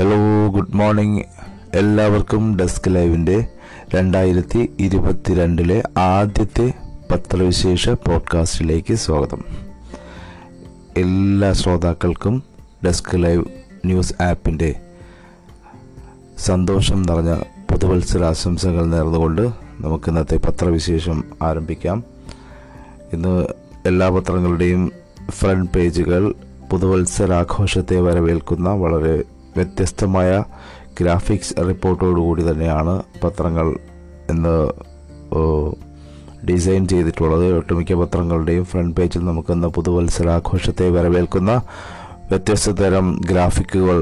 Hello good morning എല്ലാവർക്കും desk ലൈവിന്റെ രണ്ടായിരത്തി ഇരുപത്തിരണ്ടിലെ ആദ്യത്തെ പത്രവിശേഷ പോഡ്കാസ്റ്റിലേക്ക് സ്വാഗതം. എല്ലാ ശ്രോതാക്കൾക്കും ഡെസ്ക് ലൈവ് ന്യൂസ് ആപ്പിന്റെ സന്തോഷം നിറഞ്ഞ പുതുവത്സര ആശംസകൾ നേർന്നുകൊണ്ട് നമുക്ക് ഇന്നത്തെ പത്രവിശേഷം ആരംഭിക്കാം. ഇന്ന് എല്ലാ പത്രങ്ങളുടെയും ഫ്രണ്ട് പേജുകൾ പുതുവത്സരാഘോഷത്തെ വരവേൽക്കുന്ന വളരെ വ്യത്യസ്തമായ ഗ്രാഫിക്സ് റിപ്പോർട്ടോടുകൂടി തന്നെയാണ് പത്രങ്ങൾ എന്ന് ഡിസൈൻ ചെയ്തിട്ടുള്ളത്. ഒട്ടുമിക്ക പത്രങ്ങളുടെയും ഫ്രണ്ട് പേജിൽ നമുക്കിന്ന് പുതുവത്സരാഘോഷത്തെ വരവേൽക്കുന്ന വ്യത്യസ്ത തരം ഗ്രാഫിക്കുകൾ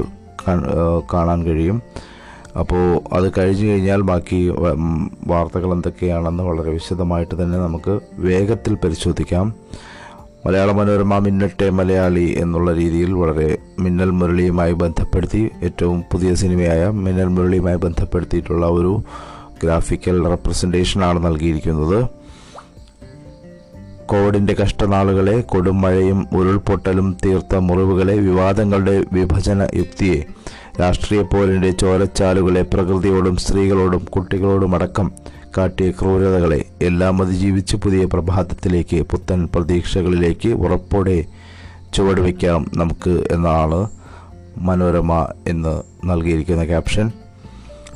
കാണാൻ കഴിയും. അപ്പോൾ അത് കഴിഞ്ഞു കഴിഞ്ഞാൽ ബാക്കി വാർത്തകൾ എന്തൊക്കെയാണെന്ന് വളരെ വിശദമായിട്ട് തന്നെ നമുക്ക് വേഗത്തിൽ പരിശോധിക്കാം. മലയാള മനോരമ മിന്നട്ടെ മലയാളി എന്നുള്ള രീതിയിൽ വളരെ മിന്നൽ മുരളിയുമായി ബന്ധപ്പെടുത്തി ഏറ്റവും പുതിയ സിനിമയായ മിന്നൽ മുരളിയുമായി ബന്ധപ്പെടുത്തിയിട്ടുള്ള ഒരു ഗ്രാഫിക്കൽ റെപ്രസെന്റേഷനാണ് നൽകിയിരിക്കുന്നത്. കോവിഡിന്റെ കഷ്ടനാളുകളെ കൊടുമഴയും ഉരുൾപൊട്ടലും തീർത്ത മുറിവുകളെ വിവാദങ്ങളുടെ വിഭജന യുക്തിയെ രാഷ്ട്രീയ പോലിന്റെ ചോരച്ചാലുകളെ പ്രകൃതിയോടും സ്ത്രീകളോടും കുട്ടികളോടും അടക്കം കാട്ടിയ ക്രൂരതകളെ എല്ലാം അതിജീവിച്ച് പുതിയ പ്രഭാതത്തിലേക്ക് പുത്തൻ പ്രതീക്ഷകളിലേക്ക് ഉറപ്പോടെ ചുവടുവയ്ക്കാം നമുക്ക് എന്നാണ് മനോരമ എന്ന് നൽകിയിരിക്കുന്ന ക്യാപ്ഷൻ.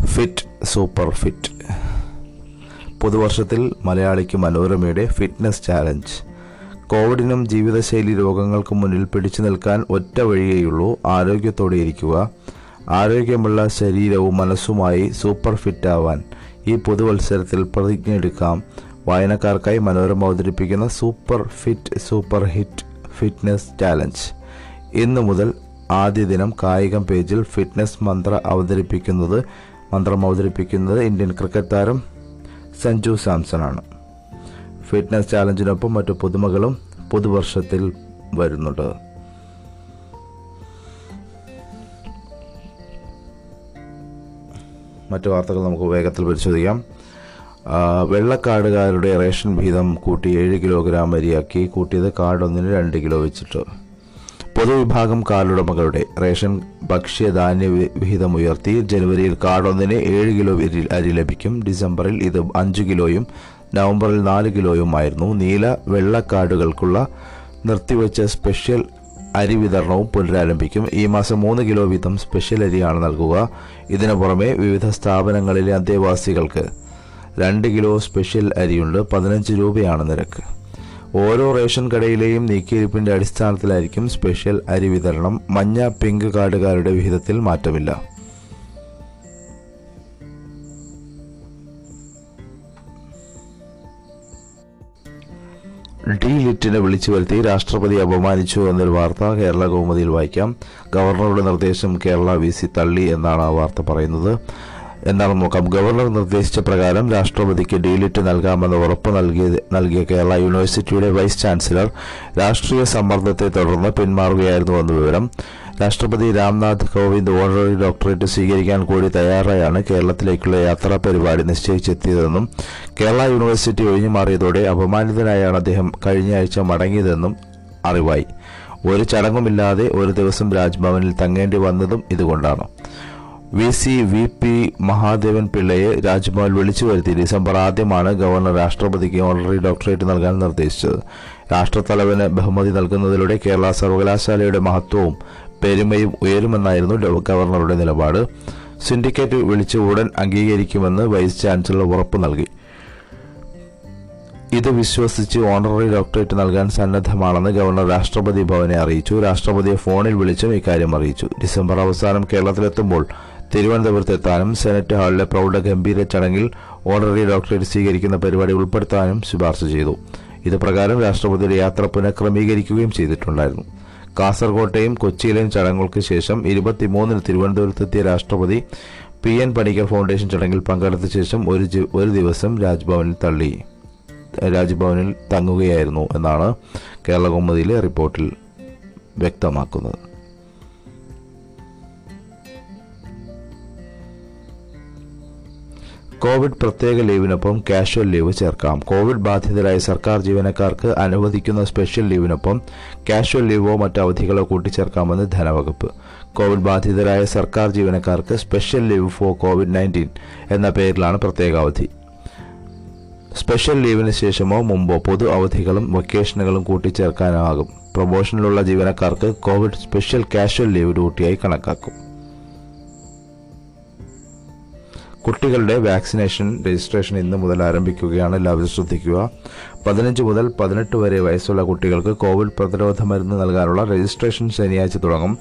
Fit super fit. പുതുവർഷത്തിൽ മലയാളിക്ക് മനോരമയുടെ ഫിറ്റ്നസ് ചാലഞ്ച്. കോവിഡിനും ജീവിതശൈലി രോഗങ്ങൾക്കും മുന്നിൽ പിടിച്ചു നിൽക്കാൻ ഒറ്റ വഴിയേയുള്ളൂ ആരോഗ്യത്തോടെ ഇരിക്കുക. ആരോഗ്യമുള്ള ശരീരവും മനസ്സുമായി സൂപ്പർ ഫിറ്റ് ആവാൻ ഈ പുതുവത്സരത്തിൽ പ്രതിജ്ഞ എടുക്കാം. വായനക്കാർക്കായി മനോരമ അവതരിപ്പിക്കുന്ന super fit super hit fitness challenge. ഇന്നു മുതൽ ആദ്യ ദിനം കായികം പേജിൽ ഫിറ്റ്നസ് മന്ത്ര അവതരിപ്പിക്കുന്നത് മന്ത്രം അവതരിപ്പിക്കുന്നത് ഇന്ത്യൻ ക്രിക്കറ്റ് താരം സഞ്ജു സാംസൺ ആണ് ഫിറ്റ്നസ് ചാലഞ്ചിനൊപ്പം മറ്റു പുതുമകളും പുതുവർഷത്തിൽ വരുന്നുണ്ട്. മറ്റു വാർത്തകൾ നമുക്ക് വേഗത്തിൽ പരിശോധിക്കാം. വെള്ളക്കാടുകാരുടെ റേഷൻ വീതം കൂട്ടി ഏഴ് കിലോഗ്രാം അരിയാക്കി കൂട്ടിയത് കാർഡൊന്നിന് രണ്ട് കിലോ വെച്ചിട്ട്. പൊതുവിഭാഗം കാർഡുടമകളുടെ റേഷൻ ഭക്ഷ്യധാന്യ വിഹിതം ഉയർത്തി. ജനുവരിയിൽ കാർഡൊന്നിന് ഏഴ് കിലോ അരി ലഭിക്കും. ഡിസംബറിൽ ഇത് അഞ്ച് കിലോയും നവംബറിൽ നാല് കിലോയുമായിരുന്നു. നീല വെള്ളക്കാർഡുകൾക്കുള്ള നിർത്തിവെച്ച സ്പെഷ്യൽ അരി വിതരണവും പുനരാരംഭിക്കും. ഈ മാസം മൂന്ന് കിലോ വീതം സ്പെഷ്യൽ അരിയാണ് നൽകുക. ഇതിനു പുറമെ വിവിധ സ്ഥാപനങ്ങളിലെ അന്തേവാസികൾക്ക് രണ്ട് കിലോ സ്പെഷ്യൽ അരിയുണ്ട്. പതിനഞ്ച് രൂപയാണ് നിരക്ക്. ഓരോ റേഷൻ കടയിലെയും നീക്കിയിരിപ്പിന്റെ അടിസ്ഥാനത്തിലായിരിക്കും സ്പെഷ്യൽ അരി വിതരണം. മഞ്ഞ പിങ്ക് കാർഡുകാരുടെ വിഹിതത്തിൽ മാറ്റമില്ല. ഡി ലിറ്റിനെ വിളിച്ചു വരുത്തി രാഷ്ട്രപതി അപമാനിച്ചു എന്നൊരു വാർത്ത കേരള കൗമുദിയിൽ വായിക്കാം. ഗവർണറുടെ നിർദ്ദേശം കേരള വി സി തള്ളി എന്നാണ് ആ വാർത്ത പറയുന്നത്. എന്നാൽ നോക്കാം ഗവർണർ നിർദ്ദേശിച്ച പ്രകാരം രാഷ്ട്രപതിക്ക് ഡീലിറ്റ് നൽകാമെന്ന് ഉറപ്പ് നൽകിയ നൽകിയ കേരള യൂണിവേഴ്സിറ്റിയുടെ വൈസ് ചാൻസലർ രാഷ്ട്രീയ സമ്മർദ്ദത്തെ തുടർന്ന് പിന്മാറുകയായിരുന്നുവെന്ന് വിവരം രാഷ്ട്രപതി രാംനാഥ് കോവിന്ദ് ഓണററി ഡോക്ടറേറ്റ് സ്വീകരിക്കാൻ കൂടി തയ്യാറായാണ് കേരളത്തിലേക്കുള്ള യാത്രാ പരിപാടി നിശ്ചയിച്ചെത്തിയതെന്നും കേരള യൂണിവേഴ്സിറ്റി ഒഴിഞ്ഞു മാറിയതോടെ അപമാനിതനായാണ് അദ്ദേഹം കഴിഞ്ഞയാഴ്ച മടങ്ങിയതെന്നും അറിവായി. ഒരു ചടങ്ങുമില്ലാതെ ഒരു ദിവസം രാജ്ഭവനിൽ തങ്ങേണ്ടി വന്നതും ഇതുകൊണ്ടാണ്. V C V P Mahadevan പിള്ളയെ Raj Bhavan വിളിച്ചു വരുത്തി ഡിസംബർ ആദ്യമാണ് ഗവർണർ രാഷ്ട്രപതിക്ക് ഓണററി ഡോക്ടറേറ്റ് നൽകാൻ നിർദ്ദേശിച്ചത്. രാഷ്ട്രത്തലവന് ബഹുമതി നൽകുന്നതിലൂടെ കേരള സർവകലാശാലയുടെ മഹത്വവും പെരുമയും ഉയരുമെന്നായിരുന്നു ഗവർണറുടെ നിലപാട്. സിൻഡിക്കേറ്റ് വിളിച്ച് ഉടൻ അംഗീകരിക്കുമെന്ന് വൈസ് ചാൻസലർ ഉറപ്പു നൽകി. ഇത് വിശ്വസിച്ച് ഓണററി ഡോക്ടറേറ്റ് നൽകാൻ സന്നദ്ധമാണെന്ന് ഗവർണർ രാഷ്ട്രപതി ഭവനെ അറിയിച്ചു. രാഷ്ട്രപതിയെ ഫോണിൽ വിളിച്ചും ഇക്കാര്യം അറിയിച്ചു. ഡിസംബർ അവസാനം കേരളത്തിലെത്തുമ്പോൾ തിരുവനന്തപുരത്തെത്താനും സെനറ്റ് ഹാളിലെ പ്രൗഢഗംഭീര ചടങ്ങിൽ ഓണററി ഡോക്ടറേറ്റ് സ്വീകരിക്കുന്ന പരിപാടി ഉൾപ്പെടുത്താനും ശുപാർശ ചെയ്തു. ഇത് പ്രകാരം രാഷ്ട്രപതിയുടെ യാത്ര പുനഃക്രമീകരിക്കുകയും ചെയ്തിട്ടുണ്ടായിരുന്നു. കാസർകോട്ടെയും കൊച്ചിയിലെയും ചടങ്ങുകൾക്ക് ശേഷം ഇരുപത്തിമൂന്നിന് തിരുവനന്തപുരത്തെത്തിയ രാഷ്ട്രപതി പി എൻ പണിക്കർ ഫൗണ്ടേഷൻ ചടങ്ങിൽ പങ്കെടുത്ത ശേഷം ഒരു ഒരു ദിവസം രാജ്ഭവനിൽ തള്ളി രാജ്ഭവനിൽ തങ്ങുകയായിരുന്നു എന്നാണ് കേരള കൗമുദിയിലെ റിപ്പോർട്ടിൽ വ്യക്തമാക്കുന്നത്. കോവിഡ് പ്രത്യേക ലീവിനൊപ്പം കാഷ്വൽ ലീവ് ചേർക്കാം. കോവിഡ് ബാധിതരായ സർക്കാർ ജീവനക്കാർക്ക് അനുവദിക്കുന്ന സ്പെഷ്യൽ ലീവിനൊപ്പം കാഷ്വൽ ലീവോ മറ്റ് അവധികളോ കൂട്ടിച്ചേർക്കാമെന്ന് ധനവകുപ്പ്. കോവിഡ് ബാധിതരായ സർക്കാർ ജീവനക്കാർക്ക് special leave for covid nineteen എന്ന പേരിലാണ് പ്രത്യേക അവധി. സ്പെഷ്യൽ ലീവിന് ശേഷമോ മുമ്പോ പൊതു അവധികളും വെക്കേഷനുകളും കൂട്ടിച്ചേർക്കാനാകും. പ്രൊമോഷനിലുള്ള ജീവനക്കാർക്ക് കോവിഡ് സ്പെഷ്യൽ കാഷ്വൽ ലീവ് ഡ്യൂട്ടിയായി കണക്കാക്കും. കുട്ടികളുടെ വാക്സിനേഷൻ രജിസ്ട്രേഷൻ ഇന്ന് മുതൽ ആരംഭിക്കുകയാണ്. എല്ലാവരും ശ്രദ്ധിക്കുക. പതിനഞ്ച് മുതൽ പതിനെട്ട് വരെ വയസ്സുള്ള കുട്ടികൾക്ക് കോവിഡ് പ്രതിരോധ മരുന്ന് നൽകാനുള്ള രജിസ്ട്രേഷൻ ശനിയാഴ്ച തുടങ്ങും.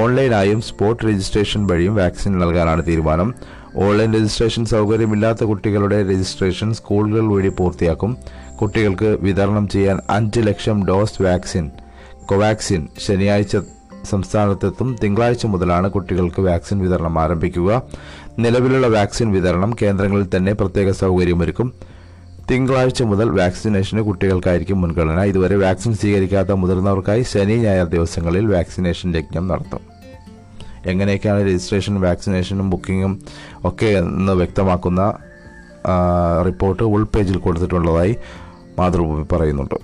ഓൺലൈനായും സ്പോട്ട് രജിസ്ട്രേഷൻ വഴിയും വാക്സിൻ നൽകാനാണ് തീരുമാനം. ഓൺലൈൻ രജിസ്ട്രേഷൻ സൗകര്യമില്ലാത്ത കുട്ടികളുടെ രജിസ്ട്രേഷൻ സ്കൂളുകൾ വഴി പൂർത്തിയാക്കും. കുട്ടികൾക്ക് വിതരണം ചെയ്യാൻ അഞ്ച് ലക്ഷം ഡോസ് വാക്സിൻ കോവാക്സിൻ ശനിയാഴ്ച സംസ്ഥാനത്തെത്തും. തിങ്കളാഴ്ച മുതലാണ് കുട്ടികൾക്ക് വാക്സിൻ വിതരണം ആരംഭിക്കുക. നിലവിലുള്ള വാക്സിൻ വിതരണം കേന്ദ്രങ്ങളിൽ തന്നെ പ്രത്യേക സൗകര്യമൊരുക്കും തിങ്കളാഴ്ച മുതൽ വാക്സിനേഷന് കുട്ടികൾക്കായിരിക്കും മുൻഗണന. ഇതുവരെ വാക്സിൻ സ്വീകരിക്കാത്ത മുതിർന്നവർക്കായി ശനി ഞായർ ദിവസങ്ങളിൽ വാക്സിനേഷൻ യജ്ഞം നടത്തും. എങ്ങനെയൊക്കെയാണ് രജിസ്ട്രേഷൻ വാക്സിനേഷനും ബുക്കിങ്ങും ഒക്കെ എന്ന് വ്യക്തമാക്കുന്ന റിപ്പോർട്ട് ഉൾ പേജിൽ കൊടുത്തിട്ടുള്ളതായി മാതൃഭൂമി പറയുന്നുണ്ട്.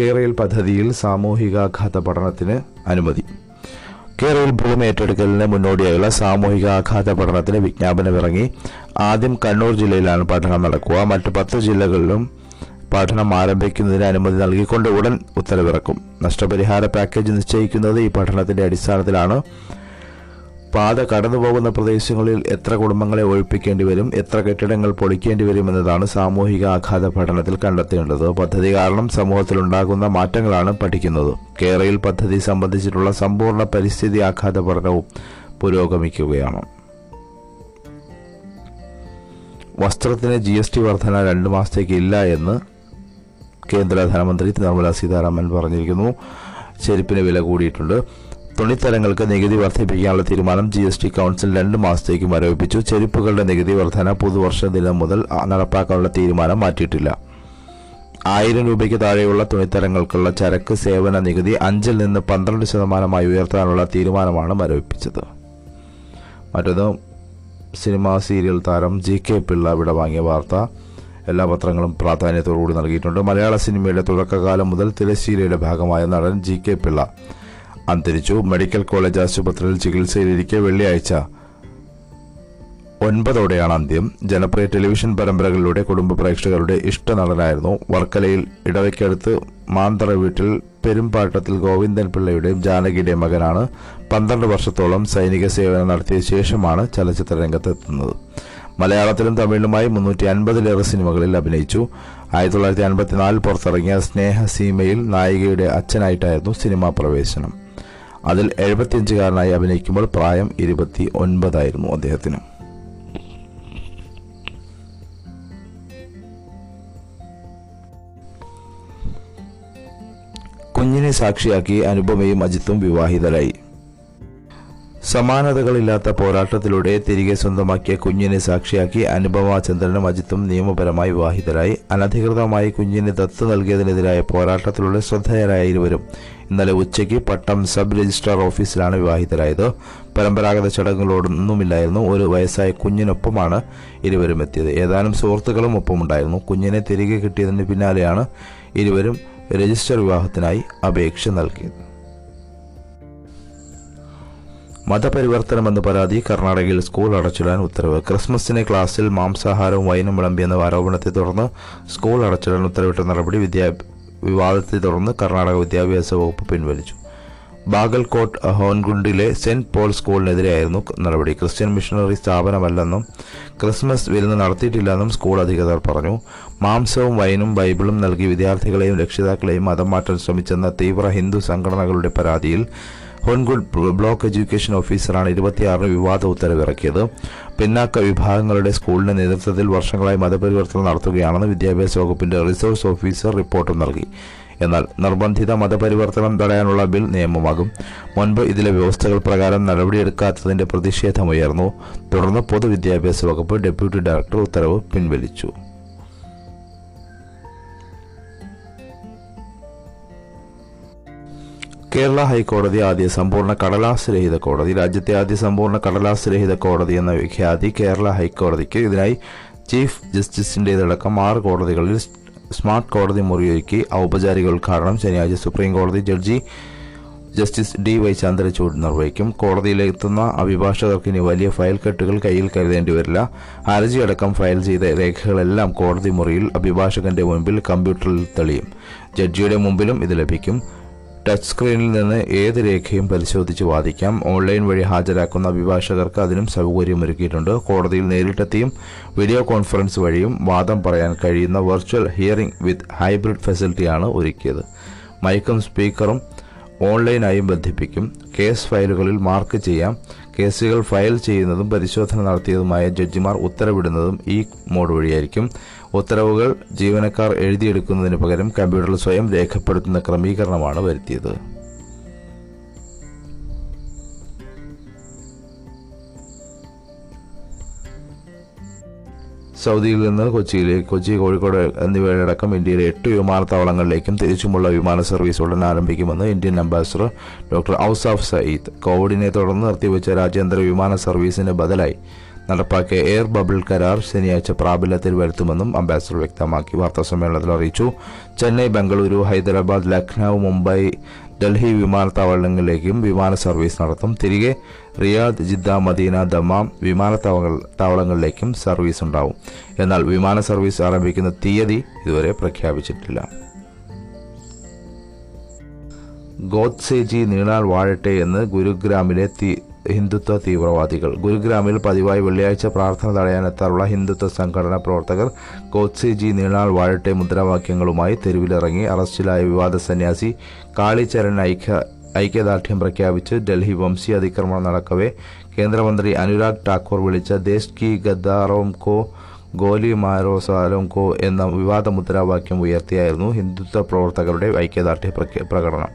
കേരയിൽ പദ്ധതിയിൽ സാമൂഹികാഘാത പഠനത്തിന് അനുമതി. കേരളയിൽ ഭൂമി ഏറ്റെടുക്കലിന് മുന്നോടിയായുള്ള സാമൂഹിക ആഘാത പഠനത്തിന് വിജ്ഞാപനമിറങ്ങി ആദ്യം കണ്ണൂർ ജില്ലയിലാണ് പഠനം നടക്കുക. മറ്റ് പത്ത് ജില്ലകളിലും പഠനം ആരംഭിക്കുന്നതിന് അനുമതി നൽകിക്കൊണ്ട് ഉടൻ ഉത്തരവിറക്കും. നഷ്ടപരിഹാര പാക്കേജ് നിശ്ചയിക്കുന്നത് ഈ പഠനത്തിന്റെ അടിസ്ഥാനത്തിലാണ്. പാത കടന്നുപോകുന്ന പ്രദേശങ്ങളിൽ എത്ര കുടുംബങ്ങളെ ഒഴിപ്പിക്കേണ്ടി വരും എത്ര കെട്ടിടങ്ങൾ പൊളിക്കേണ്ടി വരും എന്നതാണ് സാമൂഹിക ആഘാത പഠനത്തിൽ കണ്ടെത്തേണ്ടത്. പദ്ധതി കാരണം സമൂഹത്തിലുണ്ടാകുന്ന മാറ്റങ്ങളാണ് പഠിക്കുന്നത്. കേരളയിൽ പദ്ധതി സംബന്ധിച്ചിട്ടുള്ള സമ്പൂർണ പരിസ്ഥിതി ആഘാത പഠനവും പുരോഗമിക്കുകയാണ്. വസ്ത്രത്തിന് ജി എസ് ടി വർധന രണ്ട് മാസത്തേക്ക് ഇല്ല എന്ന് കേന്ദ്ര ധനമന്ത്രി നിർമ്മല സീതാരാമൻ പറഞ്ഞിരിക്കുന്നു. ചെരുപ്പിന് വില കൂടിയിട്ടുണ്ട്. തുണിത്തരങ്ങൾക്ക് നികുതി വർദ്ധിപ്പിക്കാനുള്ള തീരുമാനം ജി എസ് ടി കൗൺസിൽ രണ്ട് മാസത്തേക്ക് മരവിപ്പിച്ചു ചെരുപ്പുകളുടെ നികുതി വർധന പുതുവർഷ ദിനം മുതൽ നടപ്പാക്കാനുള്ള തീരുമാനം മാറ്റിയിട്ടില്ല. ആയിരം രൂപയ്ക്ക് താഴെയുള്ള തുണിത്തരങ്ങൾക്കുള്ള ചരക്ക് സേവന നികുതി അഞ്ചിൽ നിന്ന് പന്ത്രണ്ട് ശതമാനമായി ഉയർത്താനുള്ള തീരുമാനമാണ് മരവിപ്പിച്ചത് മറ്റൊന്ന് സിനിമാ സീരിയൽ താരം ജി കെ പിള്ള വിട വാങ്ങിയ വാർത്ത. എല്ലാ പത്രങ്ങളും പ്രാധാന്യത്തോടുകൂടി നൽകിയിട്ടുണ്ട്. മലയാള സിനിമയുടെ തുടക്കകാലം മുതൽ തിരശ്ശീലയുടെ ഭാഗമായ നടൻ ജി കെ പിള്ള അന്തരിച്ചു. മെഡിക്കൽ കോളേജ് ആശുപത്രിയിൽ ചികിത്സയിലിരിക്കെ വെള്ളിയാഴ്ച ഒൻപതോടെയാണ് അന്ത്യം. ജനപ്രിയ ടെലിവിഷൻ പരമ്പരകളിലൂടെ കുടുംബ പ്രേക്ഷകരുടെ ഇഷ്ട നടനായിരുന്നു. വർക്കലയിൽ ഇടവയ്ക്കടുത്ത് മാന്തറ വീട്ടിൽ പെരുമ്പാട്ടത്തിൽ ഗോവിന്ദൻ പിള്ളയുടെയും ജാനകിയുടെയും മകനാണ്. പന്ത്രണ്ട് വർഷത്തോളം സൈനിക സേവനം നടത്തിയ ശേഷമാണ് ചലച്ചിത്ര രംഗത്തെത്തുന്നത്. മലയാളത്തിലും തമിഴിലുമായി മുന്നൂറ്റി അൻപതിലേറെ സിനിമകളിൽ അഭിനയിച്ചു. ആയിരത്തി തൊള്ളായിരത്തി അൻപത്തിനാലിൽ പുറത്തിറങ്ങിയ സ്നേഹ സീമയിൽ നായികയുടെ അച്ഛനായിട്ടായിരുന്നു സിനിമാ പ്രവേശനം. അതിൽ എഴുപത്തിയഞ്ചുകാരനായി അഭിനയിക്കുമ്പോൾ പ്രായം ഇരുപത്തി ഒൻപതായിരുന്നു അദ്ദേഹത്തിന്. കുഞ്ഞിനെ സാക്ഷിയാക്കി അനുപമയും അജിത്തും വിവാഹിതരായി. സമാനതകളില്ലാത്ത പോരാട്ടത്തിലൂടെ തിരികെ സ്വന്തമാക്കിയ കുഞ്ഞിനെ സാക്ഷിയാക്കി അനുപമ ചന്ദ്രനും അജിത്തും നിയമപരമായി വിവാഹിതരായി. അനധികൃതമായി കുഞ്ഞിന് ദത്ത് നൽകിയതിനെതിരായ പോരാട്ടത്തിലൂടെ ശ്രദ്ധേയരായ ഇരുവരും ഇന്നലെ ഉച്ചയ്ക്ക് പട്ടം സബ് രജിസ്ട്രാർ ഓഫീസിലാണ് വിവാഹിതരായത്. പരമ്പരാഗത ചടങ്ങുകളോടൊന്നുമില്ലായിരുന്നു ഒരു വയസ്സായ കുഞ്ഞിനൊപ്പമാണ് ഇരുവരും എത്തിയത്. ഏതാനും സുഹൃത്തുക്കളും ഒപ്പമുണ്ടായിരുന്നു. കുഞ്ഞിനെ തിരികെ കിട്ടിയതിന് പിന്നാലെയാണ് ഇരുവരും രജിസ്റ്റർ വിവാഹത്തിനായി അപേക്ഷ നൽകിയത്. മതപരിവർത്തനമെന്ന് പരാതി കർണാടകയിൽ സ്കൂൾ അടച്ചിടാൻ ഉത്തരവ്. ക്രിസ്മസിന് ക്ലാസ്സിൽ മാംസാഹാരവും വൈനും വിളമ്പിയെന്ന ആരോപണത്തെ തുടർന്ന് സ്കൂൾ അടച്ചിടാൻ ഉത്തരവിട്ട നടപടി വിദ്യാ വിവാദത്തെ തുടർന്ന് കർണാടക വിദ്യാഭ്യാസ വകുപ്പ് പിൻവലിച്ചു. ബാഗൽകോട്ട് ഹോൻഗുണ്ടിലെ സെന്റ് പോൾ സ്കൂളിനെതിരെയായിരുന്നു നടപടി. ക്രിസ്ത്യൻ മിഷണറി സ്ഥാപനമല്ലെന്നും ക്രിസ്മസ് വിരുന്ന് നടത്തിയിട്ടില്ലെന്നും സ്കൂൾ അധികൃതർ പറഞ്ഞു. മാംസവും വൈനും ബൈബിളും നൽകി വിദ്യാർത്ഥികളെയും രക്ഷിതാക്കളെയും മതം മാറ്റാൻ ശ്രമിച്ചെന്ന തീവ്ര ഹിന്ദു സംഘടനകളുടെ പരാതിയിൽ ഹോൻഗുഡ് ബ്ലോക്ക് എഡ്യൂക്കേഷൻ ഓഫീസറാണ് ഇരുപത്തിയാറിന് വിവാദ ഉത്തരവിറക്കിയത്. പിന്നാക്ക വിഭാഗങ്ങളുടെ സ്കൂളിന്റെ നേതൃത്വത്തിൽ വർഷങ്ങളായി മതപരിവർത്തനം നടത്തുകയാണെന്ന് വിദ്യാഭ്യാസ വകുപ്പിന്റെ റിസോഴ്സ് ഓഫീസർ റിപ്പോർട്ടും നൽകി. എന്നാൽ നിർബന്ധിത മതപരിവർത്തനം തടയാനുള്ള ബിൽ നിയമമാകും. മുൻപ് ഇതിലെ വ്യവസ്ഥകൾ പ്രകാരം നടപടിയെടുക്കാത്തതിന്റെ പ്രതിഷേധമുയർന്നു. തുടർന്ന് പൊതുവിദ്യാഭ്യാസ വകുപ്പ് ഡെപ്യൂട്ടി ഡയറക്ടർ ഉത്തരവ് പിൻവലിച്ചു. കേരള ഹൈക്കോടതി ആദ്യ സമ്പൂർണ കടലാസ് രഹിത കോടതി രാജ്യത്തെ ആദ്യ സമ്പൂർണ കടലാസ് രഹിത കോടതി എന്ന വിഖ്യാതി കേരള ഹൈക്കോടതിക്ക് ഇതിനായി ചീഫ് ജസ്റ്റിസിന്റേതടക്കം ആറ് കോടതികളിൽ സ്മാർട്ട് കോടതി മുറിയൊരുക്കി ഔപചാരിക ഉദ്ഘാടനം ശനിയാഴ്ച സുപ്രീം കോടതി judge justice D Y Chandrachud നിർവഹിക്കും. കോടതിയിലെത്തുന്ന അഭിഭാഷകർക്ക് ഇനി വലിയ ഫയൽ കെട്ടുകൾ കയ്യിൽ കരുതേണ്ടി വരില്ല. ഹർജിയടക്കം ഫയൽ ചെയ്ത രേഖകളെല്ലാം കോടതി മുറിയിൽ അഭിഭാഷകന്റെ മുൻപിൽ കമ്പ്യൂട്ടറിൽ തെളിയും. ജഡ്ജിയുടെ മുമ്പിലും ഇത് ലഭിക്കും. ടച്ച് സ്ക്രീനിൽ നിന്ന് ഏത് രേഖയും പരിശോധിച്ച് വാദിക്കാം. ഓൺലൈൻ വഴി ഹാജരാക്കുന്ന അഭിഭാഷകർക്ക് അതിനും സൗകര്യമൊരുക്കിയിട്ടുണ്ട് കോടതിയിൽ നേരിട്ടെത്തിയും വീഡിയോ കോൺഫറൻസ് വഴിയും വാദം പറയാൻ കഴിയുന്ന വെർച്വൽ ഹിയറിംഗ് വിത്ത് ഹൈബ്രിഡ് ഫെസിലിറ്റിയാണ് ഒരുക്കിയത്. മൈക്കും സ്പീക്കറും ഓൺലൈനായും ബന്ധിപ്പിക്കും. കേസ് ഫയലുകളിൽ മാർക്ക് ചെയ്യാം. കേസുകൾ ഫയൽ ചെയ്യുന്നതും പരിശോധന നടത്തിയതുമായ ജഡ്ജിമാർ ഉത്തരവിടുന്നതും ഈ മോഡ് വഴിയായിരിക്കും. ഉത്തരവുകൾ ജീവനക്കാർ എഴുതിയെടുക്കുന്നതിന് പകരം കമ്പ്യൂട്ടറിൽ സ്വയം രേഖപ്പെടുത്തുന്ന ക്രമീകരണമാണ് വരുത്തിയത്. സൗദിയിൽ നിന്ന് കൊച്ചിയിലേക്ക് കൊച്ചി കോഴിക്കോട് എന്നിവയടക്കം ഇന്ത്യയിലെ എട്ട് വിമാനത്താവളങ്ങളിലേക്കും തിരിച്ചുമുള്ള വിമാന സർവീസ് ഉടൻ ആരംഭിക്കുമെന്ന് Indian ambassador doctor Ausaf Sayeed കോവിഡിനെ തുടർന്ന് നിർത്തിവെച്ച രാജ്യാന്തര വിമാന സർവീസിന് ബദലായി. നടപ്പാക്കിയ എയർ ബബിൾ കരാർ ശനിയാഴ്ച പ്രാബല്യത്തിൽ വരുത്തുമെന്നും അംബാസഡർ വ്യക്തമാക്കി. വാർത്താസമ്മേളനത്തിൽ അറിയിച്ചു. ചെന്നൈ ബംഗളൂരു ഹൈദരാബാദ് ലക്നൌ മുംബൈ ഡൽഹി വിമാനത്താവളങ്ങളിലേക്കും വിമാന സർവീസ് നടത്തും. തിരികെ റിയാദ് ജിദ്ദ മദീന ദമാം വിമാനത്താവളങ്ങൾ താവളങ്ങളിലേക്കും സർവീസ് ഉണ്ടാവും. എന്നാൽ വിമാന സർവീസ് ആരംഭിക്കുന്ന തീയതി ഇതുവരെ പ്രഖ്യാപിച്ചിട്ടില്ല. ഗോഡ്സേജി നീണാൽ വാഴട്ടെ എന്ന് ഗുരുഗ്രാമിലെ ഹിന്ദുത്വ തീവ്രവാദികൾ. ഗുരുഗ്രാമിൽ പതിവായി വെള്ളിയാഴ്ച പ്രാർത്ഥന തടയാനെത്താറുള്ള ഹിന്ദുത്വ സംഘടനാ പ്രവർത്തകർ ഗോത്സേജി നീണാൾ വാഴട്ടെ മുദ്രാവാക്യങ്ങളുമായി തെരുവിലിറങ്ങി അറസ്റ്റിലായ വിവാദ സന്യാസി കാളിചരൺ ഐക്യ ഐക്യദാർഢ്യം പ്രഖ്യാപിച്ച് ഡൽഹി വംശീയ അതിക്രമണം നടക്കവേ. കേന്ദ്രമന്ത്രി അനുരാഗ് ഠാക്കൂർ വിളിച്ച ദേശ് കി ഗദ്ദാറോം കോ ഗോലി മാരോ സാലോം കോ എന്ന വിവാദ മുദ്രാവാക്യം ഉയർത്തിയായിരുന്നു ഹിന്ദുത്വ പ്രവർത്തകരുടെ ഐക്യദാർഢ്യ പ്രകടനം.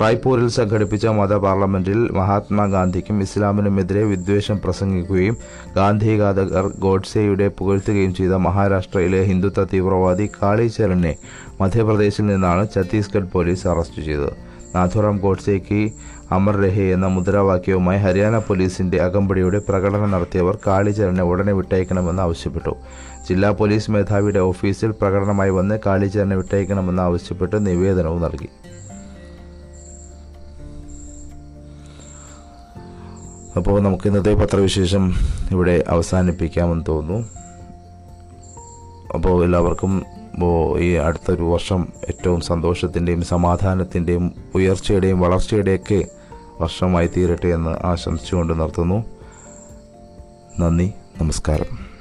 റായ്പൂരിൽ സംഘടിപ്പിച്ച മത പാർലമെന്റിൽ മഹാത്മാഗാന്ധിക്കും ഇസ്ലാമിനുമെതിരെ വിദ്വേഷം പ്രസംഗിക്കുകയും ഗാന്ധിഘാതകർ ഗോഡ്സെയുടെ പുകഴ്ത്തുകയും ചെയ്ത മഹാരാഷ്ട്രയിലെ ഹിന്ദുത്വ തീവ്രവാദി കാളിചരണിനെ മധ്യപ്രദേശിൽ നിന്നാണ് ഛത്തീസ്ഗഡ് പോലീസ് അറസ്റ്റ് ചെയ്തത്. നാഥുറാം ഗോഡ്സേക്ക് അമർ രഹേ എന്ന മുദ്രാവാക്യവുമായി ഹരിയാന പോലീസിന്റെ അകമ്പടിയുടെ പ്രകടനം നടത്തിയവർ കാളിചരനെ ഉടനെ വിട്ടയക്കണമെന്ന് ആവശ്യപ്പെട്ടു. ജില്ലാ പോലീസ് മേധാവിയുടെ ഓഫീസിൽ പ്രകടനമായി വന്ന് കാളിചരനെ വിട്ടയക്കണമെന്ന് ആവശ്യപ്പെട്ട് നിവേദനവും നൽകി. അപ്പോൾ നമുക്ക് ഇന്നത്തെ പത്രവിശേഷം ഇവിടെ അവസാനിപ്പിക്കാമെന്ന് തോന്നുന്നു. അപ്പോൾ എല്ലാവർക്കും ഈ അടുത്തൊരു വർഷം ഏറ്റവും സന്തോഷത്തിന്റെയും സമാധാനത്തിന്റെയും ഉയർച്ചയുടെയും വളർച്ചയുടെയൊക്കെ വർഷമായി തീരട്ടെ എന്ന് ആശംസിച്ചുകൊണ്ട് നിർത്തുന്നു. നന്ദി നമസ്കാരം.